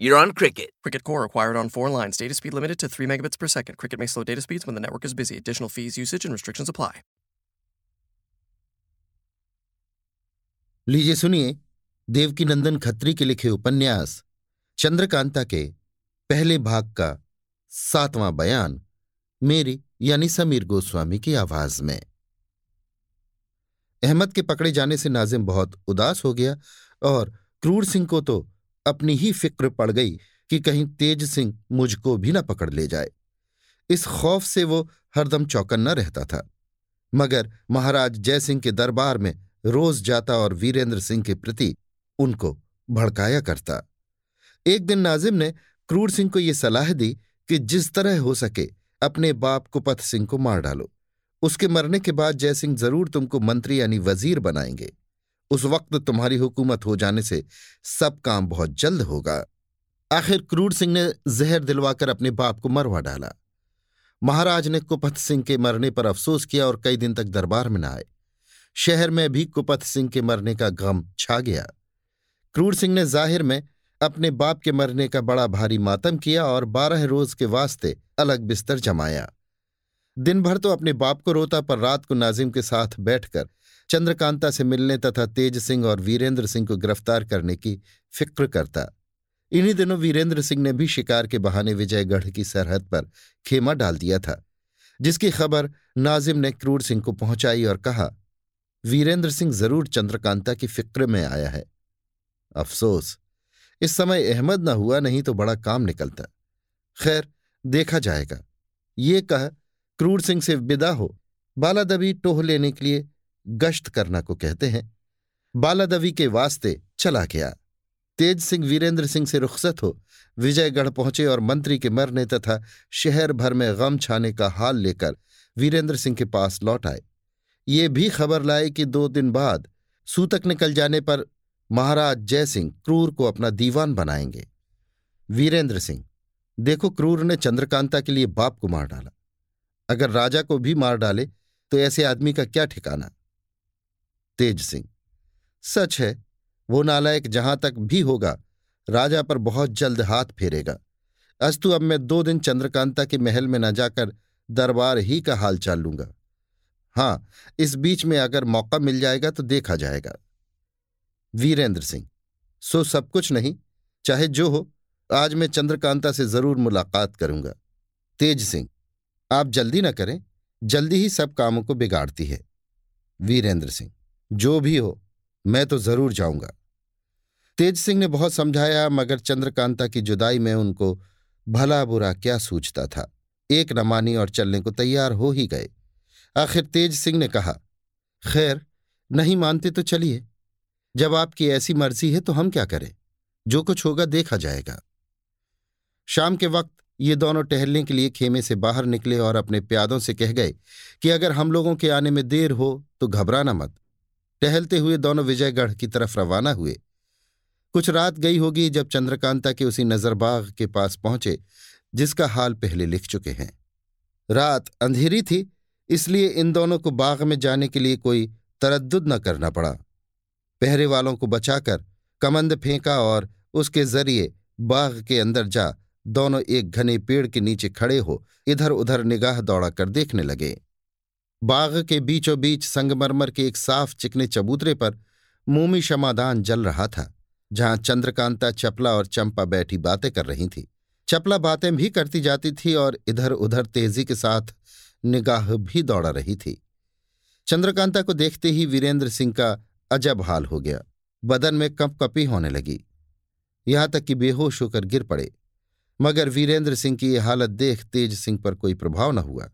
you're on Cricket. Cricket Core acquired on four lines. Data speed limited to 3 megabits per second. Cricket may slow data speeds when the network is busy. Additional fees, usage, and restrictions apply. लीजिए सुनिए देवकीनंदन खत्री के लिखे उपन्यास चंद्रकांता के पहले भाग का सातवां बयान मेरी यानी समीर गोस्वामी की आवाज़ में अहमद के पकड़े जाने से नाजिम बहुत उदास हो गया और क्रूर सिंह को तो अपनी ही फ़िक्र पड़ गई कि कहीं तेज सिंह मुझको भी न पकड़ ले जाए। इस खौफ से वो हरदम चौकन्ना रहता था। मगर महाराज जयसिंह के दरबार में रोज जाता और वीरेंद्र सिंह के प्रति उनको भड़काया करता। एक दिन नाजिम ने क्रूर सिंह को ये सलाह दी कि जिस तरह हो सके अपने बाप कुपथ सिंह को मार डालो। उसके मरने के बाद जयसिंह ज़रूर तुमको मंत्री यानी वज़ीर बनाएँगे। उस वक्त तुम्हारी हुकूमत हो जाने से सब काम बहुत जल्द होगा। आखिर क्रूर सिंह ने जहर दिलवाकर अपने बाप को मरवा डाला। महाराज ने कुपथ सिंह के मरने पर अफसोस किया और कई दिन तक दरबार में न आए। शहर में भी कुपथ सिंह के मरने का गम छा गया। क्रूर सिंह ने ज़ाहिर में अपने बाप के मरने का बड़ा भारी मातम किया और बारह रोज के वास्ते अलग बिस्तर जमाया। दिन भर तो अपने बाप को रोता पर रात को नाजिम के साथ बैठकर चंद्रकांता से मिलने तथा तेज सिंह और वीरेंद्र सिंह को गिरफ़्तार करने की फ़िक्र करता। इन्हीं दिनों वीरेंद्र सिंह ने भी शिकार के बहाने विजयगढ़ की सरहद पर खेमा डाल दिया था, जिसकी खबर नाजिम ने क्रूर सिंह को पहुंचाई और कहा, वीरेंद्र सिंह ज़रूर चंद्रकांता की फ़िक्र में आया है। अफसोस, इस समय अहमद न हुआ, नहीं तो बड़ा काम निकलता। खैर, देखा जाएगा। ये कह, क्रूर सिंह से विदा हो। बालादवी टोह लेने के लिए गश्त करना को कहते हैं। बालादवी के वास्ते चला गया। तेज सिंह वीरेंद्र सिंह से रुखसत हो, विजयगढ़ पहुँचे और मंत्री के मरने तथा शहर भर में गम छाने का हाल लेकर वीरेंद्र सिंह के पास लौट आए। ये भी खबर लाए कि दो दिन बाद सूतक निकल जाने पर महाराज जयसिंह क्रूर को अपना दीवान बनाएँगे। वीरेंद्र सिंह, देखो क्रूर ने चंद्रकांता के लिए बाप को मार डाला। अगर राजा को भी मार डाले तो ऐसे आदमी का क्या ठिकाना? तेज सिंह। सच है, वो नालायक जहाँ तक भी होगा, राजा पर बहुत जल्द हाथ फेरेगा। अस्तु, अब मैं दो दिन चंद्रकांता के महल में न जाकर दरबार ही का हाल चाल लूँगा। हाँ इस बीच में अगर मौका मिल जाएगा तो देखा जाएगा। वीरेंद्र सिंह, सो सब कुछ नहीं, चाहे जो हो, आज मैं चंद्रकांता से ज़रूर मुलाकात करूँगा। तेज सिंह, आप जल्दी ना करें, जल्दी ही सब कामों को बिगाड़ती है। वीरेंद्र सिंह जो भी हो, मैं तो ज़रूर जाऊँगा। तेज सिंह ने बहुत समझाया, मगर चंद्रकांता की जुदाई में उनको भला बुरा क्या सूझता था। एक न मानी और चलने को तैयार हो ही गए। आखिर तेज सिंह ने कहा, खैर, नहीं मानते तो चलिए। जब आपकी ऐसी मर्ज़ी है तो हम क्या करें? जो कुछ होगा देखा जाएगा। शाम के वक्त ये दोनों टहलने के लिए खेमे से बाहर निकले और अपने प्यादों से कह गए कि अगर हम लोगों के आने में देर हो तो घबराना मत। टहलते हुए दोनों विजयगढ़ की तरफ़ रवाना हुए। कुछ रात गई होगी जब चंद्रकांता के उसी नजरबाग के पास पहुँचे, जिसका हाल पहले लिख चुके हैं। रात अंधेरी थी, इसलिए इन दोनों को बाग में जाने के लिए कोई तरद्दुद न करना पड़ा। पहरे वालों को बचाकर कमंद फेंका और उसके ज़रिए बाग के अंदर जा दोनों एक घने पेड़ के नीचे खड़े हो इधर उधर निगाह दौड़ा कर देखने लगे। बाग के बीचों बीच संगमरमर के एक साफ़ चिकने चबूतरे पर मोमी शमादान जल रहा था, जहाँ चंद्रकांता, चपला और चंपा बैठी बातें कर रही थी। चपला बातें भी करती जाती थी और इधर उधर तेज़ी के साथ निगाह भी दौड़ा रही थी। चंद्रकांता को देखते ही वीरेंद्र सिंह का अजब हाल हो गया। बदन में कपकपी होने लगी। यहाँ तक कि बेहोश होकर गिर पड़े। मगर वीरेंद्र सिंह की यह हालत देख तेज सिंह पर कोई प्रभाव न हुआ।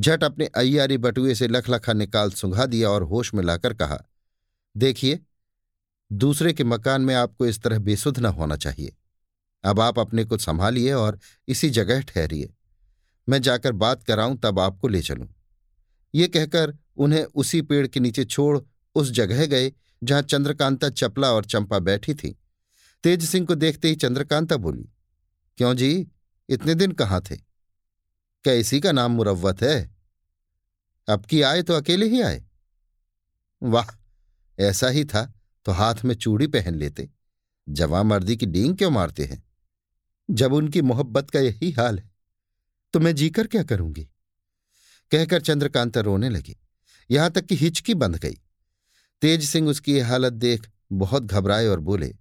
झट अपने अय्यारी बटुए से लखलखा निकाल सुंघा दिया और होश में लाकर कहा, देखिए, दूसरे के मकान में आपको इस तरह बेसुध न होना चाहिए। अब आप अपने को संभालिए और इसी जगह ठहरिए। मैं जाकर बात कराऊं तब आपको ले चलूँ। ये कहकर उन्हें उसी पेड़ के नीचे छोड़ उस जगह गए, जहाँ चंद्रकांता चपला और चंपा बैठी थी। तेज सिंह को देखते ही चंद्रकांता बोली, क्यों जी, इतने दिन कहाँ थे? क्या इसी का नाम मुरवत है? अब की आए तो अकेले ही आए। वाह, ऐसा ही था तो हाथ में चूड़ी पहन लेते। जवा मर्दी की डींग क्यों मारते हैं? जब उनकी मोहब्बत का यही हाल है तो मैं जीकर क्या करूँगी? कहकर चंद्रकांता रोने लगी। यहाँ तक कि हिचकी बंध गई। तेज सिंह उसकी हालत देख बहुत घबराए और बोले,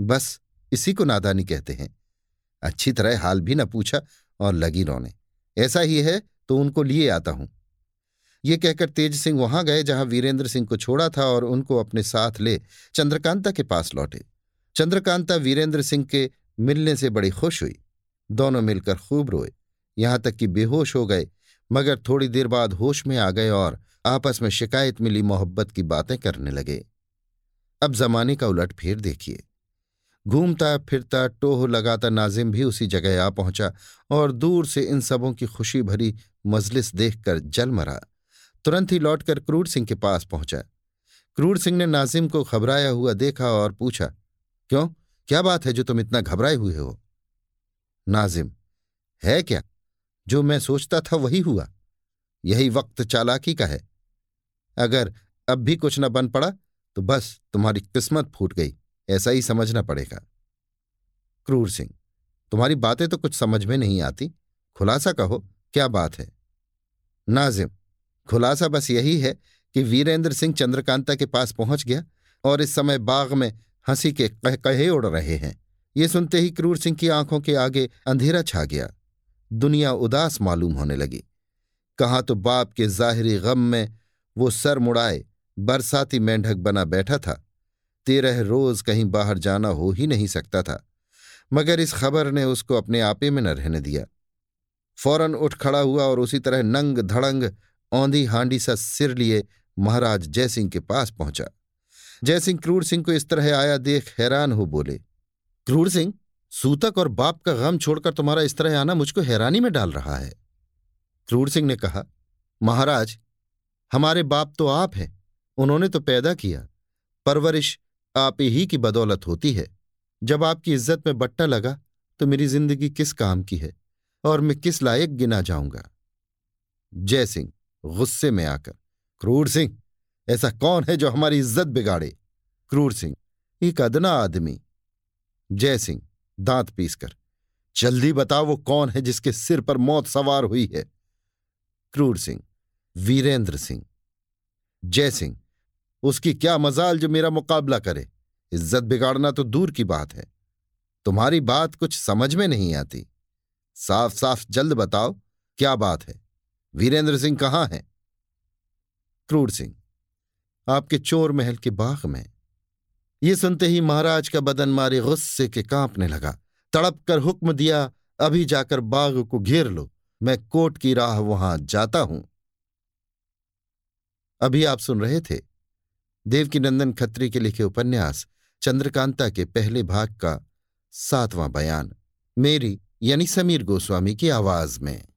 बस, इसी को नादानी कहते हैं। अच्छी तरह हाल भी न पूछा और लगी रोने। ऐसा ही है तो उनको लिए आता हूँ। ये कहकर तेज सिंह वहाँ गए, जहाँ वीरेंद्र सिंह को छोड़ा था और उनको अपने साथ ले चंद्रकांता के पास लौटे। चंद्रकांता वीरेंद्र सिंह के मिलने से बड़ी खुश हुई। दोनों मिलकर खूब रोए। यहाँ तक कि बेहोश हो गए, मगर थोड़ी देर बाद होश में आ गए और आपस में शिकायत मिली मोहब्बत की बातें करने लगे। अब जमाने का उलट फेर देखिए। घूमता, फिरता, टोह लगाता नाजिम भी उसी जगह आ पहुँचा और दूर से इन सबों की खुशी भरी मजलिस देखकर जल मरा। तुरंत ही लौटकर क्रूर सिंह के पास पहुँचा। क्रूर सिंह ने नाजिम को घबराया हुआ देखा और पूछा, क्यों? क्या बात है जो तुम इतना घबराए हुए हो? नाजिम, है क्या? जो मैं सोचता था वही हुआ। यही वक्त चालाकी का है। अगर अब भी कुछ न बन पड़ा तो बस तुम्हारी किस्मत फूट गई। ऐसा ही समझना पड़ेगा। क्रूर सिंह, तुम्हारी बातें तो कुछ समझ में नहीं आती। खुलासा कहो, क्या बात है? नाजिम, खुलासा बस यही है कि वीरेंद्र सिंह चंद्रकांता के पास पहुँच गया और इस समय बाग में हँसी के कह, कहे उड़ रहे हैं। ये सुनते ही क्रूर सिंह की आँखों के आगे अंधेरा छा गया। दुनिया उदास मालूम होने लगी। कहाँ तो बाप के जाहिरी गम में वो सर मुड़ाए, बरसाती मेंढक बना बैठा था। तेरह रोज कहीं बाहर जाना हो ही नहीं सकता था, मगर इस खबर ने उसको अपने आपे में न रहने दिया। फ़ौरन उठ खड़ा हुआ और उसी तरह नंग धड़ंग औंधी हांडी सा सिर लिए महाराज जयसिंह के पास पहुँचा। जयसिंह क्रूर सिंह को इस तरह आया देख हैरान हो बोले, क्रूर सिंह, सूतक और बाप का गम छोड़कर तुम्हारा इस तरह आना मुझको हैरानी में डाल रहा है। क्रूर सिंह ने कहा, महाराज, हमारे बाप तो आप हैं, उन्होंने तो पैदा किया, परवरिश आप ही की बदौलत होती है। जब आपकी इज़्ज़त में बट्टा लगा तो मेरी ज़िंदगी किस काम की है और मैं किस लायक गिना जाऊँगा? जय सिंह, गुस्से में आकर। क्रूर सिंह, ऐसा कौन है जो हमारी इज़्ज़त बिगाड़े? क्रूर सिंह, एक अदना आदमी। जय सिंह, दांत पीसकर। जल्दी बताओ वो कौन है जिसके सिर पर मौत सवार हुई है? क्रूर सिंह, वीरेंद्र सिंह। जय सिंह उसकी क्या मजाल जो मेरा मुकाबला करे। इज़्ज़त बिगाड़ना तो दूर की बात है। तुम्हारी बात कुछ समझ में नहीं आती। साफ़ साफ़ जल्द बताओ, क्या बात है? वीरेंद्र सिंह कहाँ है? क्रूर सिंह, आपके चोर महल के बाग में। ये सुनते ही महाराज का बदन मारे गुस्से के कांपने लगा। तड़प कर हुक्म दिया, अभी जाकर बाग को घेर लो। मैं कोट की राह वहाँ जाता हूँ। अभी आप सुन रहे थे देवकीनंदन खत्री के लिखे उपन्यास चंद्रकांता के पहले भाग का सातवां बयान, मेरी यानी समीर गोस्वामी की आवाज़ में।